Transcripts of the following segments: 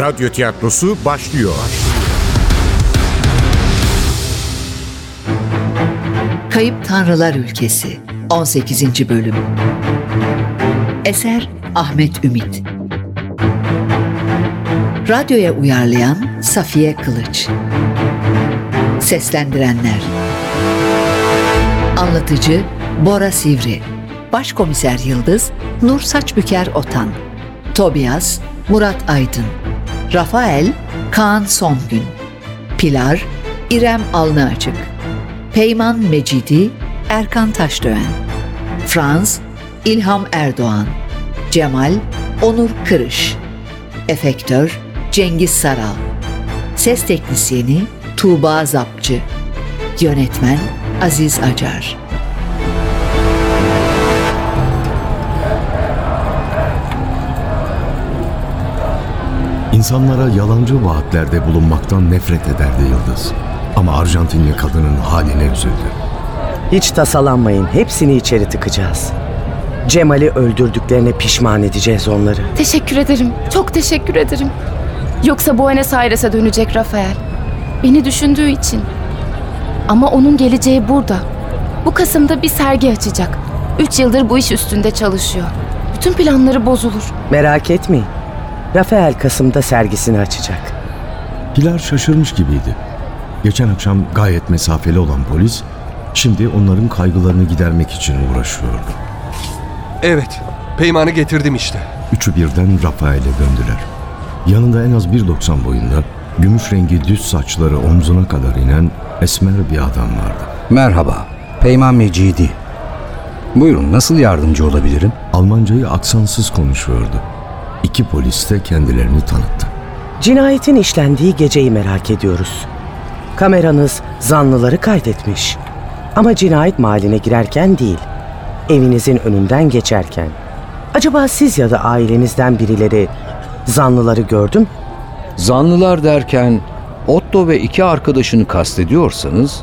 Radyo tiyatrosu başlıyor. Kayıp Tanrılar Ülkesi 18. Bölüm. Eser Ahmet Ümit. Radyoya uyarlayan Safiye Kılıç. Seslendirenler. Anlatıcı Bora Sivri. Başkomiser Yıldız Nur Saçbüker Otan. Tobias Murat Aydın Rafael Kaan Songün. Pilar İrem Alnıaçık Peyman Mecidi Erkan Taşdöğen. Franz İlham Erdoğan. Cemal Onur Kırış. Efektör Cengiz Saral. Ses Teknisyeni Tuğba Zapçı. Yönetmen Aziz Acar İnsanlara yalancı vaatlerde bulunmaktan nefret ederdi Yıldız. Ama Arjantinli kadının haline üzüldü. Hiç tasalanmayın. Hepsini içeri tıkacağız. Cemal'i öldürdüklerine pişman edeceğiz onları. Teşekkür ederim. Çok teşekkür ederim. Yoksa Buenos Aires'e dönecek Rafael. Beni düşündüğü için. Ama onun geleceği burada. Bu Kasım'da bir sergi açacak. Üç yıldır bu iş üstünde çalışıyor. Bütün planları bozulur. Merak etmeyin. Rafael Kasım'da sergisini açacak. Pilar şaşırmış gibiydi. Geçen akşam gayet mesafeli olan polis, şimdi onların kaygılarını gidermek için uğraşıyordu. Evet, peymanı getirdim işte. Üçü birden Rafael'e döndüler. Yanında en az 1.90 boyunda, gümüş rengi düz saçları omzuna kadar inen esmer bir adam vardı. Merhaba, Peyman Mecidi. Buyurun, nasıl yardımcı olabilirim? Almancayı aksansız konuşuyordu. İki polis de kendilerini tanıttı. Cinayetin işlendiği geceyi merak ediyoruz. Kameranız zanlıları kaydetmiş. Ama cinayet mahalline girerken değil, evinizin önünden geçerken. Acaba siz ya da ailenizden birileri zanlıları gördüm? Zanlılar derken Otto ve iki arkadaşını kastediyorsanız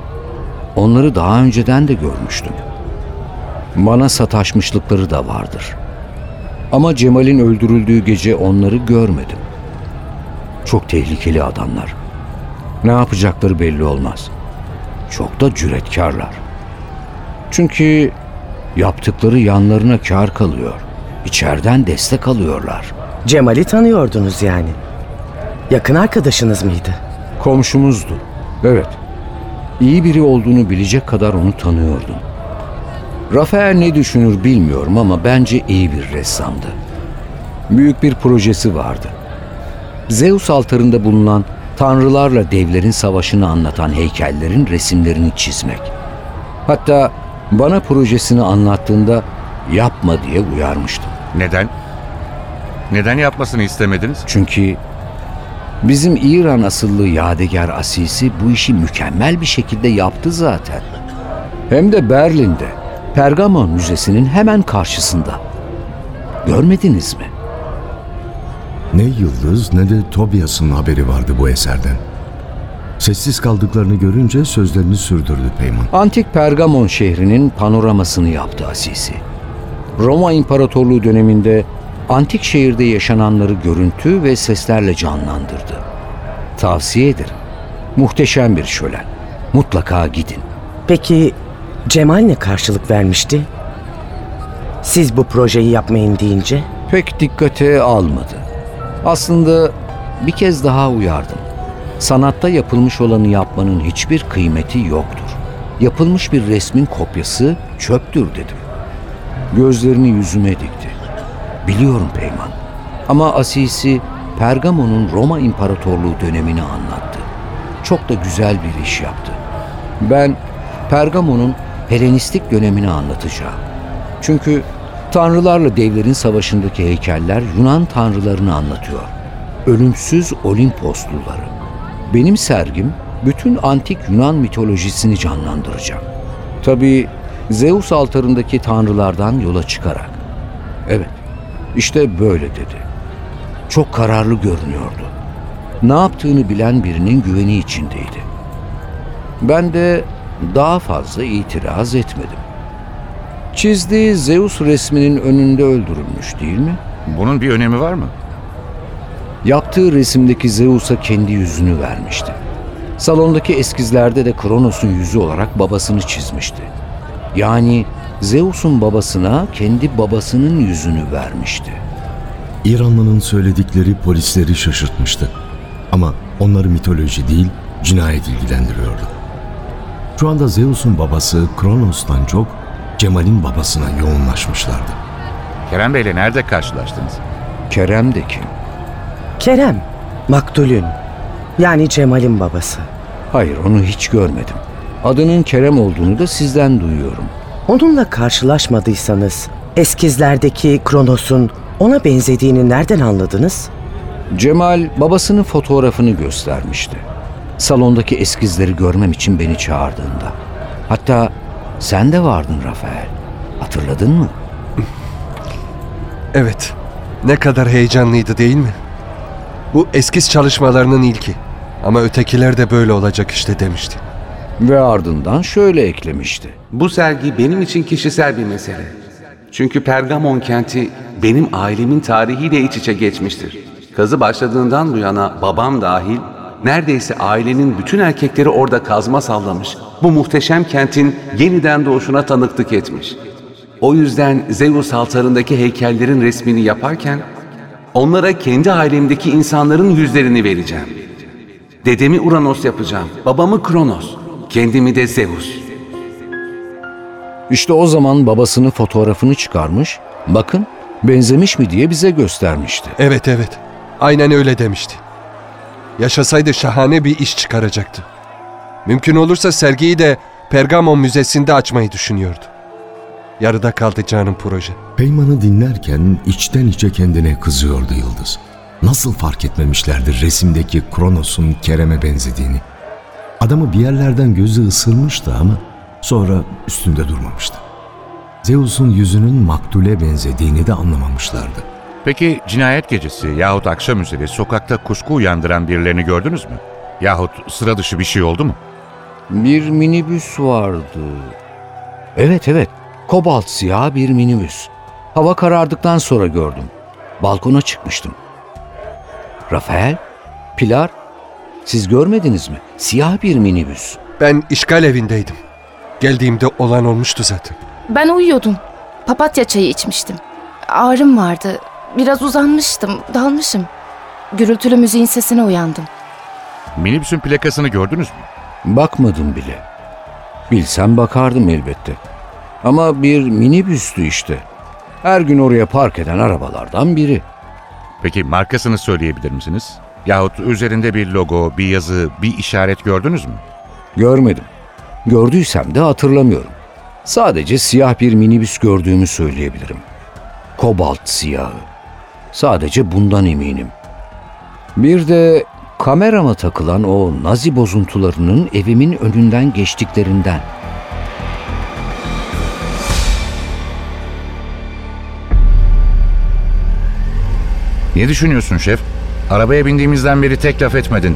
onları daha önceden de görmüştüm. Bana sataşmışlıkları da vardır. Ama Cemal'in öldürüldüğü gece onları görmedim. Çok tehlikeli adamlar. Ne yapacakları belli olmaz. Çok da cüretkarlar. Çünkü yaptıkları yanlarına kar kalıyor. İçeriden destek alıyorlar. Cemal'i tanıyordunuz yani. Yakın arkadaşınız mıydı? Komşumuzdu. Evet. İyi biri olduğunu bilecek kadar onu tanıyordum. Rafael ne düşünür bilmiyorum ama bence iyi bir ressamdı. Büyük bir projesi vardı. Zeus altarında bulunan tanrılarla devlerin savaşını anlatan heykellerin resimlerini çizmek. Hatta bana projesini anlattığında yapma diye uyarmıştım. Neden? Neden yapmasını istemediniz? Çünkü bizim İran asıllı Yadigar Asisi bu işi mükemmel bir şekilde yaptı zaten. Hem de Berlin'de, Pergamon Müzesi'nin hemen karşısında. Görmediniz mi? Ne Yıldız ne de Tobias'ın haberi vardı bu eserden. Sessiz kaldıklarını görünce sözlerini sürdürdü Peyman. Antik Pergamon şehrinin panoramasını yaptı Asisi. Roma İmparatorluğu döneminde antik şehirde yaşananları görüntü ve seslerle canlandırdı. Tavsiye ederim. Muhteşem bir şölen. Mutlaka gidin. Peki Cemal ne karşılık vermişti? Siz bu projeyi yapmayın deyince Pek dikkate almadı. Aslında bir kez daha uyardım. Sanatta yapılmış olanı yapmanın hiçbir kıymeti yoktur. Yapılmış bir resmin kopyası çöptür dedim. Gözlerini yüzüme dikti. Biliyorum Peyman. Ama Asisi Pergamon'un Roma İmparatorluğu dönemini anlattı. Çok da güzel bir iş yaptı. Ben Pergamon'un Helenistik dönemini anlatacağım. Çünkü tanrılarla devlerin savaşındaki heykeller Yunan tanrılarını anlatıyor. Ölümsüz Olimposluları. Benim sergim bütün antik Yunan mitolojisini canlandıracak. Tabii Zeus altarındaki tanrılardan yola çıkarak. Evet, işte böyle dedi. Çok kararlı görünüyordu. Ne yaptığını bilen birinin güveni içindeydi. Ben de daha fazla itiraz etmedim. Çizdiği Zeus resminin önünde öldürülmüş değil mi? Bunun bir önemi var mı? Yaptığı resimdeki Zeus'a kendi yüzünü vermişti. Salondaki eskizlerde de Kronos'un yüzü olarak babasını çizmişti. Yani Zeus'un babasına kendi babasının yüzünü vermişti. İranlı'nın söyledikleri polisleri şaşırtmıştı. Ama onları mitoloji değil, cinayet ilgilendiriyordu. Şu anda Zeus'un babası Kronos'tan çok Cemal'in babasına yoğunlaşmışlardı. Kerem Bey'le nerede karşılaştınız? Kerem de kim? Kerem, Maktulün. Yani Cemal'in babası. Hayır onu hiç görmedim. Adının Kerem olduğunu da sizden duyuyorum. Onunla karşılaşmadıysanız eskizlerdeki Kronos'un ona benzediğini nereden anladınız? Cemal babasının fotoğrafını göstermişti. Salondaki eskizleri görmem için beni çağırdığında. Hatta sen de vardın Rafael. Hatırladın mı? Evet. Ne kadar heyecanlıydı değil mi? Bu eskiz çalışmalarının ilki. Ama ötekiler de böyle olacak işte demişti. Ve ardından şöyle eklemişti. Bu sergi benim için kişisel bir mesele. Çünkü Pergamon kenti benim ailemin tarihiyle iç içe geçmiştir. Kazı başladığından bu yana babam dahil neredeyse ailenin bütün erkekleri orada kazma sallamış. Bu muhteşem kentin yeniden doğuşuna tanıklık etmiş. O yüzden Zeus altarındaki heykellerin resmini yaparken onlara kendi ailemdeki insanların yüzlerini vereceğim. Dedemi Uranos yapacağım, babamı Kronos, kendimi de Zeus. İşte o zaman babasının fotoğrafını çıkarmış. Bakın benzemiş mi diye bize göstermişti. Evet evet. Aynen öyle demişti. Yaşasaydı şahane bir iş çıkaracaktı. Mümkün olursa sergiyi de Pergamon Müzesi'nde açmayı düşünüyordu. Yarıda kaldı canım proje. Peyman'ı dinlerken içten içe kendine kızıyordu Yıldız. Nasıl fark etmemişlerdi resimdeki Kronos'un Kerem'e benzediğini. Adamı bir yerlerden gözü ısırmıştı ama sonra üstünde durmamıştı. Zeus'un yüzünün maktule benzediğini de anlamamışlardı. Peki cinayet gecesi yahut akşam üzeri sokakta kuşku uyandıran birilerini gördünüz mü? Yahut sıra dışı bir şey oldu mu? Bir minibüs vardı. Evet evet. Kobalt siyah bir minibüs. Hava karardıktan sonra gördüm. Balkona çıkmıştım. Rafael, Pilar, siz görmediniz mi? Siyah bir minibüs. Ben işgal evindeydim. Geldiğimde olan olmuştu zaten. Ben uyuyordum. Papatya çayı içmiştim. Ağrım vardı. Biraz uzanmıştım, dalmışım. Gürültülü müziğin sesine uyandım. Minibüsün plakasını gördünüz mü? Bakmadım bile. Bilsem bakardım elbette. Ama bir minibüstü işte. Her gün oraya park eden arabalardan biri. Peki markasını söyleyebilir misiniz? Yahut üzerinde bir logo, bir yazı, bir işaret gördünüz mü? Görmedim. Gördüysem de hatırlamıyorum. Sadece siyah bir minibüs gördüğümü söyleyebilirim. Kobalt siyahı. Sadece bundan eminim. Bir de kamerama takılan o nazi bozuntularının evimin önünden geçtiklerinden. Ne düşünüyorsun şef? Arabaya bindiğimizden beri tek laf etmedin.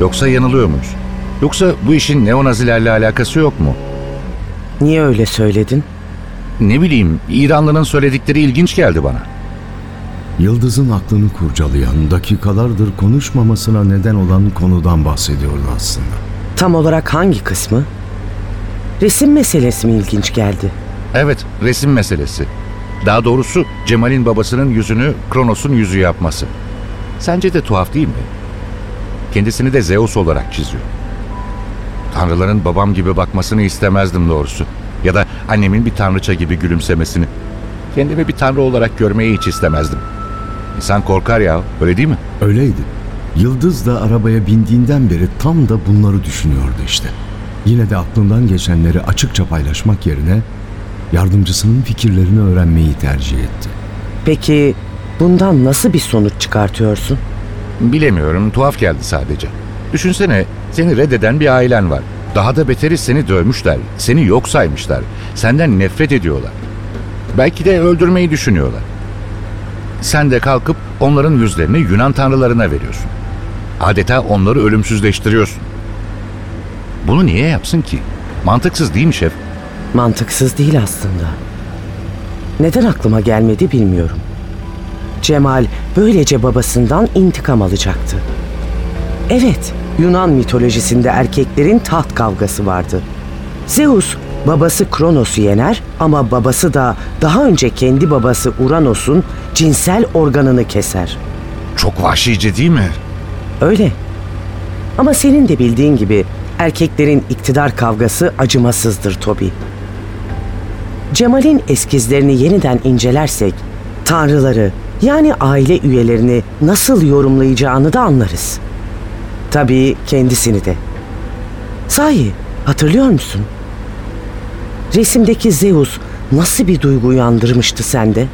Yoksa yanılıyor muyuz? Yoksa bu işin neonazilerle alakası yok mu? Niye öyle söyledin? Ne bileyim, İranlı'nın söyledikleri ilginç geldi bana. Yıldız'ın aklını kurcalayan, dakikalardır konuşmamasına neden olan konudan bahsediyordu aslında. Tam olarak hangi kısmı? Resim meselesi mi ilginç geldi? Evet, resim meselesi. Daha doğrusu Cemal'in babasının yüzünü Kronos'un yüzü yapması. Sence de tuhaf değil mi? Kendisini de Zeus olarak çiziyor. Tanrıların babam gibi bakmasını istemezdim doğrusu. Ya da annemin bir tanrıça gibi gülümsemesini. Kendimi bir tanrı olarak görmeyi hiç istemezdim. İnsan korkar ya, öyle değil mi? Öyleydi. Yıldız da arabaya bindiğinden beri tam da bunları düşünüyordu işte. Yine de aklından geçenleri açıkça paylaşmak yerine yardımcısının fikirlerini öğrenmeyi tercih etti. Peki bundan nasıl bir sonuç çıkartıyorsun? Bilemiyorum, tuhaf geldi sadece. Düşünsene, seni reddeden bir ailen var. Daha da beteri seni dövmüşler, seni yok saymışlar. Senden nefret ediyorlar. Belki de öldürmeyi düşünüyorlar. Sen de kalkıp onların yüzlerini Yunan tanrılarına veriyorsun. Adeta onları ölümsüzleştiriyorsun. Bunu niye yapsın ki? Mantıksız değil mi şef? Mantıksız değil aslında. Neden aklıma gelmedi bilmiyorum. Cemal böylece babasından intikam alacaktı. Evet, Yunan mitolojisinde erkeklerin taht kavgası vardı. Zeus babası Kronos'u yener ama babası da daha önce kendi babası Uranos'un cinsel organını keser. Çok vahşice değil mi? Öyle. Ama senin de bildiğin gibi erkeklerin iktidar kavgası acımasızdır Toby. Cemal'in eskizlerini yeniden incelersek tanrıları yani aile üyelerini nasıl yorumlayacağını da anlarız. Tabii kendisini de. Sahi hatırlıyor musun? Resimdeki Zeus nasıl bir duygu uyandırmıştı sende?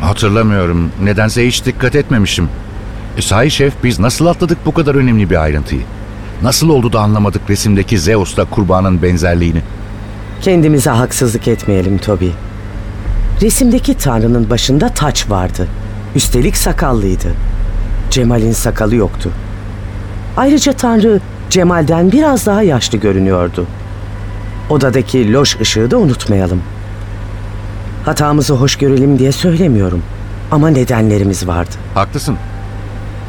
Hatırlamıyorum. Nedense hiç dikkat etmemişim. E, sahi şef biz nasıl atladık bu kadar önemli bir ayrıntıyı? Nasıl oldu da anlamadık resimdeki Zeus'la kurbanın benzerliğini? Kendimize haksızlık etmeyelim Toby. Resimdeki tanrının başında taç vardı. Üstelik sakallıydı. Cemal'in sakalı yoktu. Ayrıca tanrı Cemal'den biraz daha yaşlı görünüyordu. Odadaki loş ışığı da unutmayalım. Hatamızı hoş görelim diye söylemiyorum. Ama nedenlerimiz vardı. Haklısın.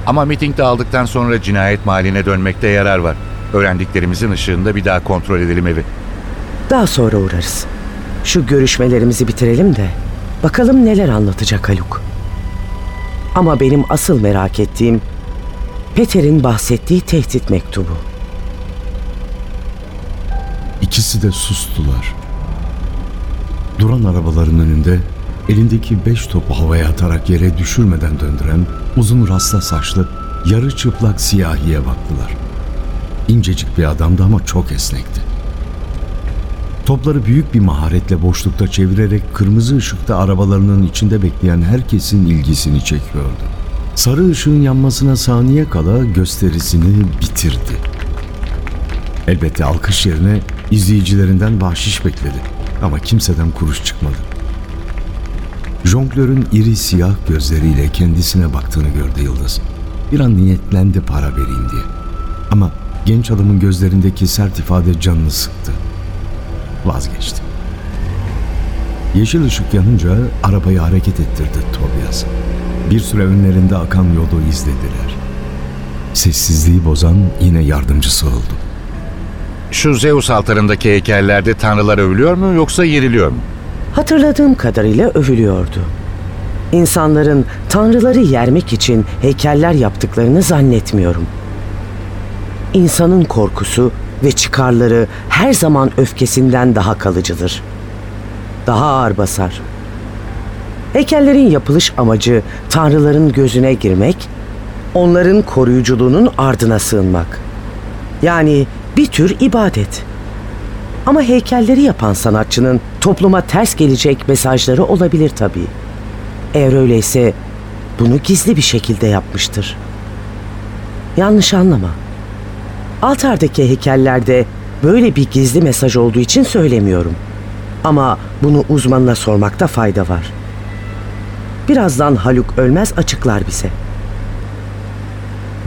Ama mitingde aldıktan sonra cinayet mahalline dönmekte yarar var. Öğrendiklerimizin ışığında bir daha kontrol edelim evi. Daha sonra uğrarız. Şu görüşmelerimizi bitirelim de bakalım neler anlatacak Haluk. Ama benim asıl merak ettiğim Peter'in bahsettiği tehdit mektubu. İkisi de sustular. Duran arabaların önünde elindeki beş topu havaya atarak yere düşürmeden döndüren uzun rasta saçlı yarı çıplak siyahiye baktılar. İncecik bir adamdı ama çok esnekti. Topları büyük bir maharetle boşlukta çevirerek kırmızı ışıkta arabalarının içinde bekleyen herkesin ilgisini çekiyordu. Sarı ışığın yanmasına saniye kala gösterisini bitirdi. Elbette alkış yerine izleyicilerinden bahşiş bekledi ama kimseden kuruş çıkmadı. Jonglörün iri siyah gözleriyle kendisine baktığını gördü Yıldız. Bir an niyetlendi para vereyim diye. Ama genç adamın gözlerindeki sert ifade canını sıktı. Vazgeçti. Yeşil ışık yanınca arabayı hareket ettirdi Tobias. Bir süre önlerinde akan yolu izlediler. Sessizliği bozan yine yardımcısı oldu. Şu Zeus altarındaki heykellerde tanrılar övülüyor mu yoksa yeriliyor mu? Hatırladığım kadarıyla övülüyordu. İnsanların tanrıları yermek için heykeller yaptıklarını zannetmiyorum. İnsanın korkusu ve çıkarları her zaman öfkesinden daha kalıcıdır. Daha ağır basar. Heykellerin yapılış amacı tanrıların gözüne girmek, onların koruyuculuğunun ardına sığınmak. Yani bir tür ibadet. Ama heykelleri yapan sanatçının topluma ters gelecek mesajları olabilir tabii. Eğer öyleyse bunu gizli bir şekilde yapmıştır. Yanlış anlama. Altardaki heykellerde böyle bir gizli mesaj olduğu için söylemiyorum. Ama bunu uzmanına sormakta fayda var. Birazdan Haluk Ölmez açıklar bize.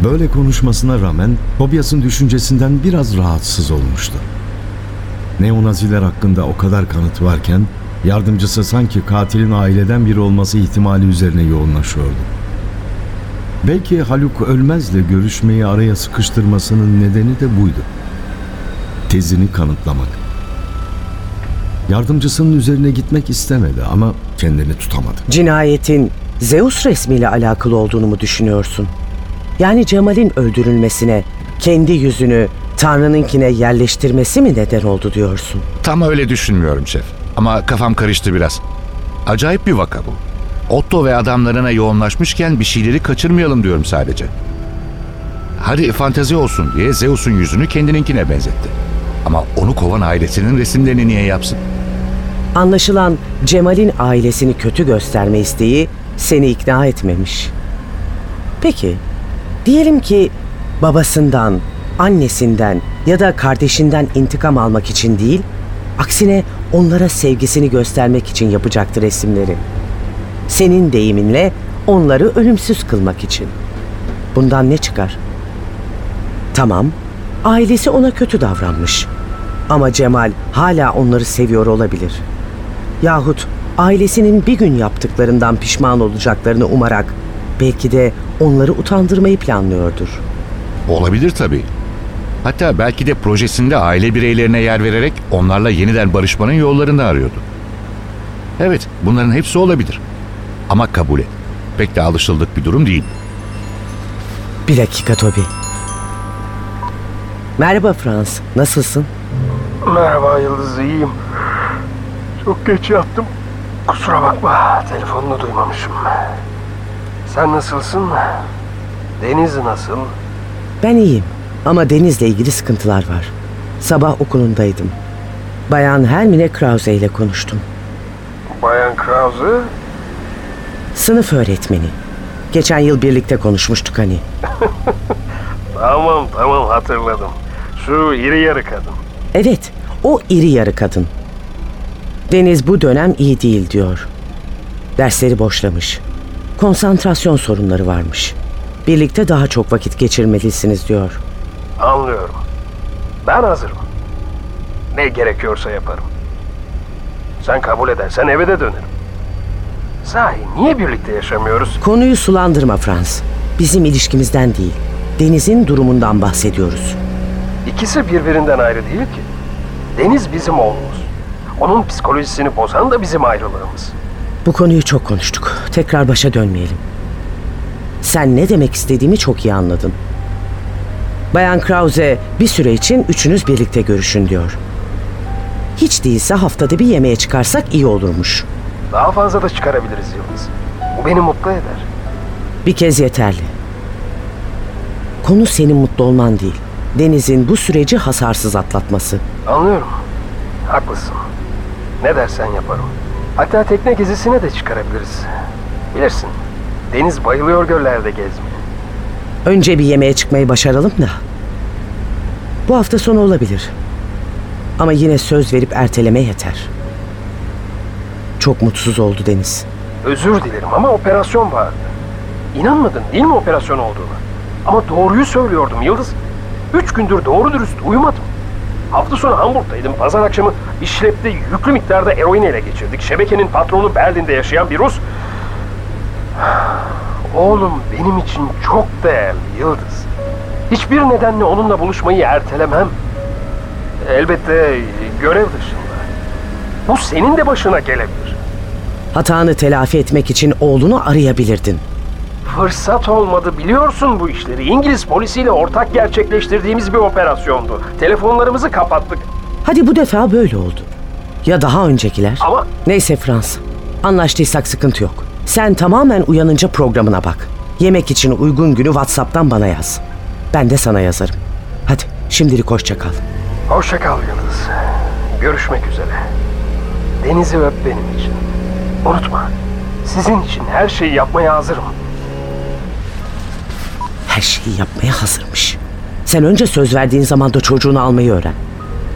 Böyle konuşmasına rağmen Tobias'ın düşüncesinden biraz rahatsız olmuştu. Neonaziler hakkında o kadar kanıt varken yardımcısı sanki katilin aileden biri olması ihtimali üzerine yoğunlaşıyordu. Belki Haluk Ölmez'le görüşmeyi araya sıkıştırmasının nedeni de buydu. Tezini kanıtlamak. Yardımcısının üzerine gitmek istemedi ama kendini tutamadı. Cinayetin Zeus resmiyle alakalı olduğunu mu düşünüyorsun? Yani Cemal'in öldürülmesine kendi yüzünü Tanrı'nınkine yerleştirmesi mi neden oldu diyorsun? Tam öyle düşünmüyorum şef. Ama kafam karıştı biraz. Acayip bir vaka bu. Otto ve adamlarına yoğunlaşmışken bir şeyleri kaçırmayalım diyorum sadece. Hadi fantezi olsun diye Zeus'un yüzünü kendininkine benzetti. Ama onu kovan ailesinin resimlerini niye yapsın? Anlaşılan Cemal'in ailesini kötü gösterme isteği seni ikna etmemiş. Peki, diyelim ki babasından, annesinden ya da kardeşinden intikam almak için değil, aksine onlara sevgisini göstermek için yapacaktı resimleri. Senin deyiminle onları ölümsüz kılmak için. Bundan ne çıkar? Tamam, ailesi ona kötü davranmış. Ama Cemal hala onları seviyor olabilir. Yahut ailesinin bir gün yaptıklarından pişman olacaklarını umarak belki de onları utandırmayı planlıyordur. Olabilir tabii. Hatta belki de projesinde aile bireylerine yer vererek onlarla yeniden barışmanın yollarını arıyordu. Evet, bunların hepsi olabilir. Ama kabul et. Pek de alışıldık bir durum değil. Bir dakika Toby. Merhaba Frans, nasılsın? Merhaba Yıldız, iyiyim. Çok geç yattım. Kusura bakma, telefonunu duymamışım. Sen nasılsın? Deniz nasıl? Ben iyiyim ama Deniz'le ilgili sıkıntılar var. Sabah okulundaydım. Bayan Hermine Krause ile konuştum. Bayan Krause? Sınıf öğretmeni. Geçen yıl birlikte konuşmuştuk hani. Tamam tamam hatırladım. Şu iri yarı kadın. Evet, o iri yarı kadın. Deniz bu dönem iyi değil diyor. Dersleri boşlamış. Konsantrasyon sorunları varmış. Birlikte daha çok vakit geçirmelisiniz diyor. Anlıyorum. Ben hazırım. Ne gerekiyorsa yaparım. Sen kabul edersen eve de dönerim. Sahi niye birlikte yaşamıyoruz? Konuyu sulandırma Frans. Bizim ilişkimizden değil, Deniz'in durumundan bahsediyoruz. İkisi birbirinden ayrı değil ki. Deniz bizim oğlumuz. Onun psikolojisini bozan da bizim ayrılığımız. Bu konuyu çok konuştuk. Tekrar başa dönmeyelim. Sen ne demek istediğimi çok iyi anladın. Bayan Krause bir süre için üçünüz birlikte görüşün diyor. Hiç değilse haftada bir yemeğe çıkarsak iyi olurmuş. Daha fazla da çıkarabiliriz Yıldız. Bu beni mutlu eder. Bir kez yeterli. Konu senin mutlu olman değil. Deniz'in bu süreci hasarsız atlatması. Anlıyorum. Haklısın. Ne dersen yaparım. Hatta tekne gezisine de çıkarabiliriz. Bilirsin. Deniz bayılıyor göllerde gezmeye. Önce bir yemeğe çıkmayı başaralım da. Bu hafta sonu olabilir. Ama yine söz verip erteleme yeter. Çok mutsuz oldu Deniz. Özür dilerim ama operasyon vardı. İnanmadın değil mi operasyon olduğunu? Ama doğruyu söylüyordum Yıldız. Üç gündür doğru dürüst uyumadım. Hafta sonu Hamburg'daydım. Pazar akşamı işlepte yüklü miktarda eroin ele geçirdik. Şebekenin patronu Berlin'de yaşayan bir Rus. Oğlum benim için çok değerli Yıldız. Hiçbir nedenle onunla buluşmayı ertelemem. Elbette görev dışında. Bu senin de başına gelebilir. Hatanı telafi etmek için oğlunu arayabilirdin. Fırsat olmadı biliyorsun bu işleri. İngiliz polisiyle ortak gerçekleştirdiğimiz bir operasyondu. Telefonlarımızı kapattık. Hadi bu defa böyle oldu. Ya daha öncekiler? Ama Neyse Frans. Anlaştıysak sıkıntı yok. Sen tamamen uyanınca programına bak. Yemek için uygun günü WhatsApp'tan bana yaz. Ben de sana yazarım. Hadi şimdilik hoşça kal. hoşça kal Yıldız. Görüşmek üzere. Denizi öp benim için. Unutma. Sizin için her şeyi yapmaya hazırım. Her şeyi yapmaya hazırmış. Sen önce söz verdiğin zaman da çocuğunu almayı öğren.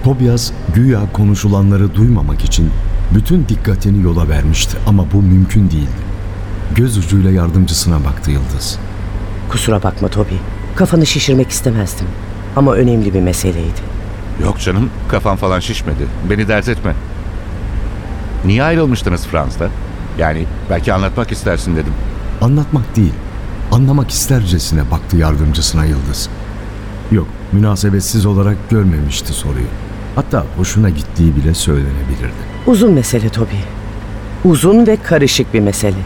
Tobias güya konuşulanları duymamak için bütün dikkatini yola vermişti ama bu mümkün değildi. Göz ucuyla yardımcısına baktı Yıldız. Kusura bakma Toby. Kafanı şişirmek istemezdim. Ama önemli bir meseleydi. Yok canım, kafan falan şişmedi. Beni dert etme. Niye ayrılmıştınız Frans'ta? Yani belki anlatmak istersin dedim. Anlatmak değil, anlamak istercesine baktı yardımcısına Yıldız. Yok, münasebetsiz olarak görmemişti soruyu. Hatta hoşuna gittiği bile söylenebilirdi. Uzun mesele Toby. Uzun ve karışık bir mesele.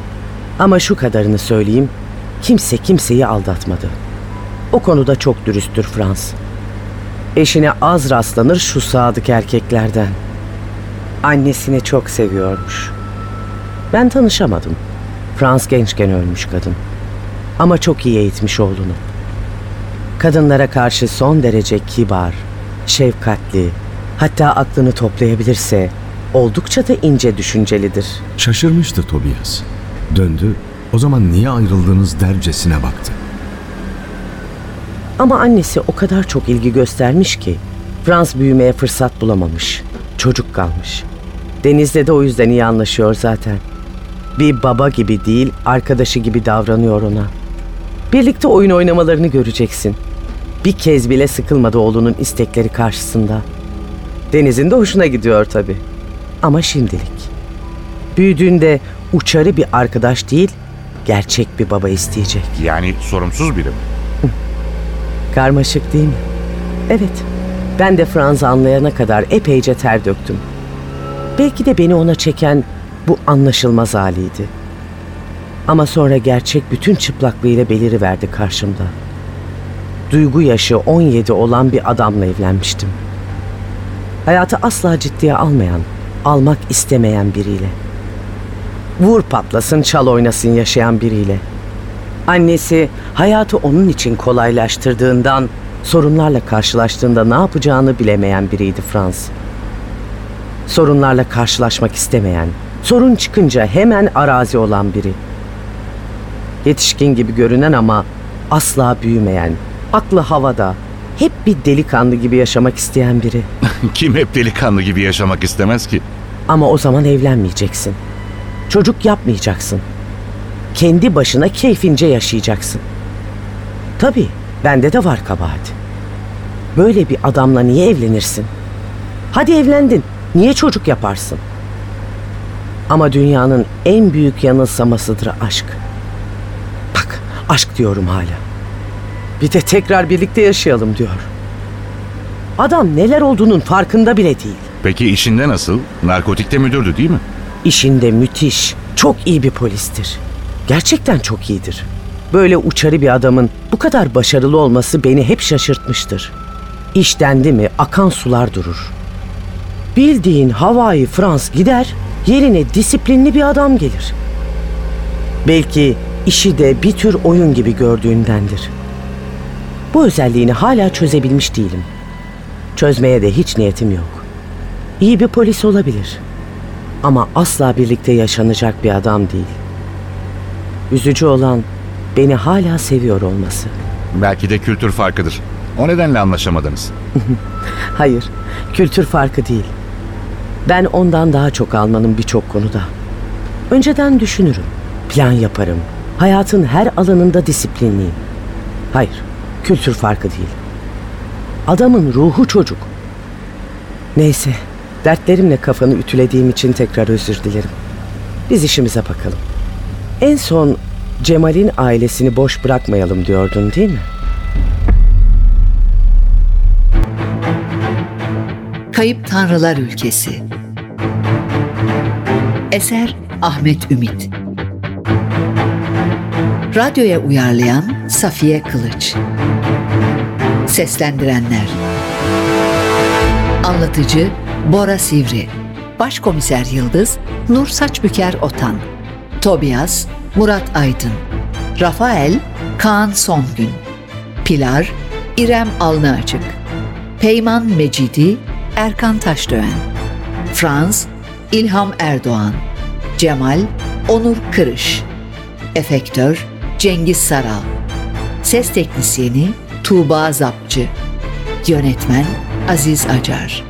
Ama şu kadarını söyleyeyim. Kimse kimseyi aldatmadı. O konuda çok dürüsttür Frans. Eşine az rastlanır şu sadık erkeklerden. Annesini çok seviyormuş. Ben tanışamadım. Frans gençken ölmüş kadın. Ama çok iyi eğitmiş oğlunu. Kadınlara karşı son derece kibar, şefkatli, hatta aklını toplayabilirse oldukça da ince düşüncelidir. Şaşırmıştı Tobias. Döndü, o zaman niye ayrıldınız dercesine baktı. Ama annesi o kadar çok ilgi göstermiş ki Frans büyümeye fırsat bulamamış. Çocuk kalmış. Deniz'le de o yüzden iyi anlaşıyor zaten. Bir baba gibi değil, arkadaşı gibi davranıyor ona. Birlikte oyun oynamalarını göreceksin. Bir kez bile sıkılmadı oğlunun istekleri karşısında. Deniz'in de hoşuna gidiyor tabii. Ama şimdilik. Büyüdüğünde uçarı bir arkadaş değil, gerçek bir baba isteyecek. Yani sorumsuz biri mi? Karmaşık değil mi? Evet. Ben de Franz'ı anlayana kadar epeyce ter döktüm. Belki de beni ona çeken bu anlaşılmaz haliydi. Ama sonra gerçek bütün çıplaklığıyla beliriverdi karşımda. Duygu yaşı 17 olan bir adamla evlenmiştim. Hayatı asla ciddiye almayan, almak istemeyen biriyle. Vur patlasın, çal oynasın yaşayan biriyle. Annesi hayatı onun için kolaylaştırdığından sorunlarla karşılaştığında ne yapacağını bilemeyen biriydi Frans. Sorunlarla karşılaşmak istemeyen, sorun çıkınca hemen arazi olan biri. Yetişkin gibi görünen ama asla büyümeyen, aklı havada, hep bir delikanlı gibi yaşamak isteyen biri. Kim hep delikanlı gibi yaşamak istemez ki? Ama o zaman evlenmeyeceksin. Çocuk yapmayacaksın. Kendi başına keyfince yaşayacaksın. Tabii bende de var kabahat. Böyle bir adamla niye evlenirsin? Hadi evlendin. Niye çocuk yaparsın? Ama dünyanın en büyük yanılsamasıdır aşk. Bak aşk diyorum hala. Bir de tekrar birlikte yaşayalım diyor. Adam neler olduğunun farkında bile değil. Peki işinde nasıl? Narkotikte müdürdü değil mi? İşinde müthiş, çok iyi bir polistir. Gerçekten çok iyidir. Böyle uçarı bir adamın bu kadar başarılı olması beni hep şaşırtmıştır. İş dendi mi akan sular durur. Bildiğin Hawaii Frans gider, yerine disiplinli bir adam gelir. Belki işi de bir tür oyun gibi gördüğündendir. Bu özelliğini hala çözebilmiş değilim. Çözmeye de hiç niyetim yok. İyi bir polis olabilir. Ama asla birlikte yaşanacak bir adam değil. Üzücü olan beni hala seviyor olması. Belki de kültür farkıdır. O nedenle anlaşamadınız. Hayır, kültür farkı değil. Ben ondan daha çok Almanım birçok konuda. Önceden düşünürüm, plan yaparım. Hayatın her alanında disiplinliyim. Hayır, kültür farkı değil. Adamın ruhu çocuk. Neyse, dertlerimle kafanı ütülediğim için tekrar özür dilerim. Biz işimize bakalım. En son Cemal'in ailesini boş bırakmayalım diyordun değil mi? Kayıp Tanrılar Ülkesi Eser Ahmet Ümit Radyoya uyarlayan Safiye Kılıç Seslendirenler Anlatıcı Bora Sivri Başkomiser Yıldız Nur Saçbüker Otan Tobias Murat Aydın Rafael Kaan Songün Pilar İrem Alnıaçık Peyman Mecidi Erkan Taşdöğen Franz İlham Erdoğan Cemal Onur Kırış Efektör Cengiz Saral Ses Teknisyeni Tuğba Zapçı Yönetmen Aziz Acar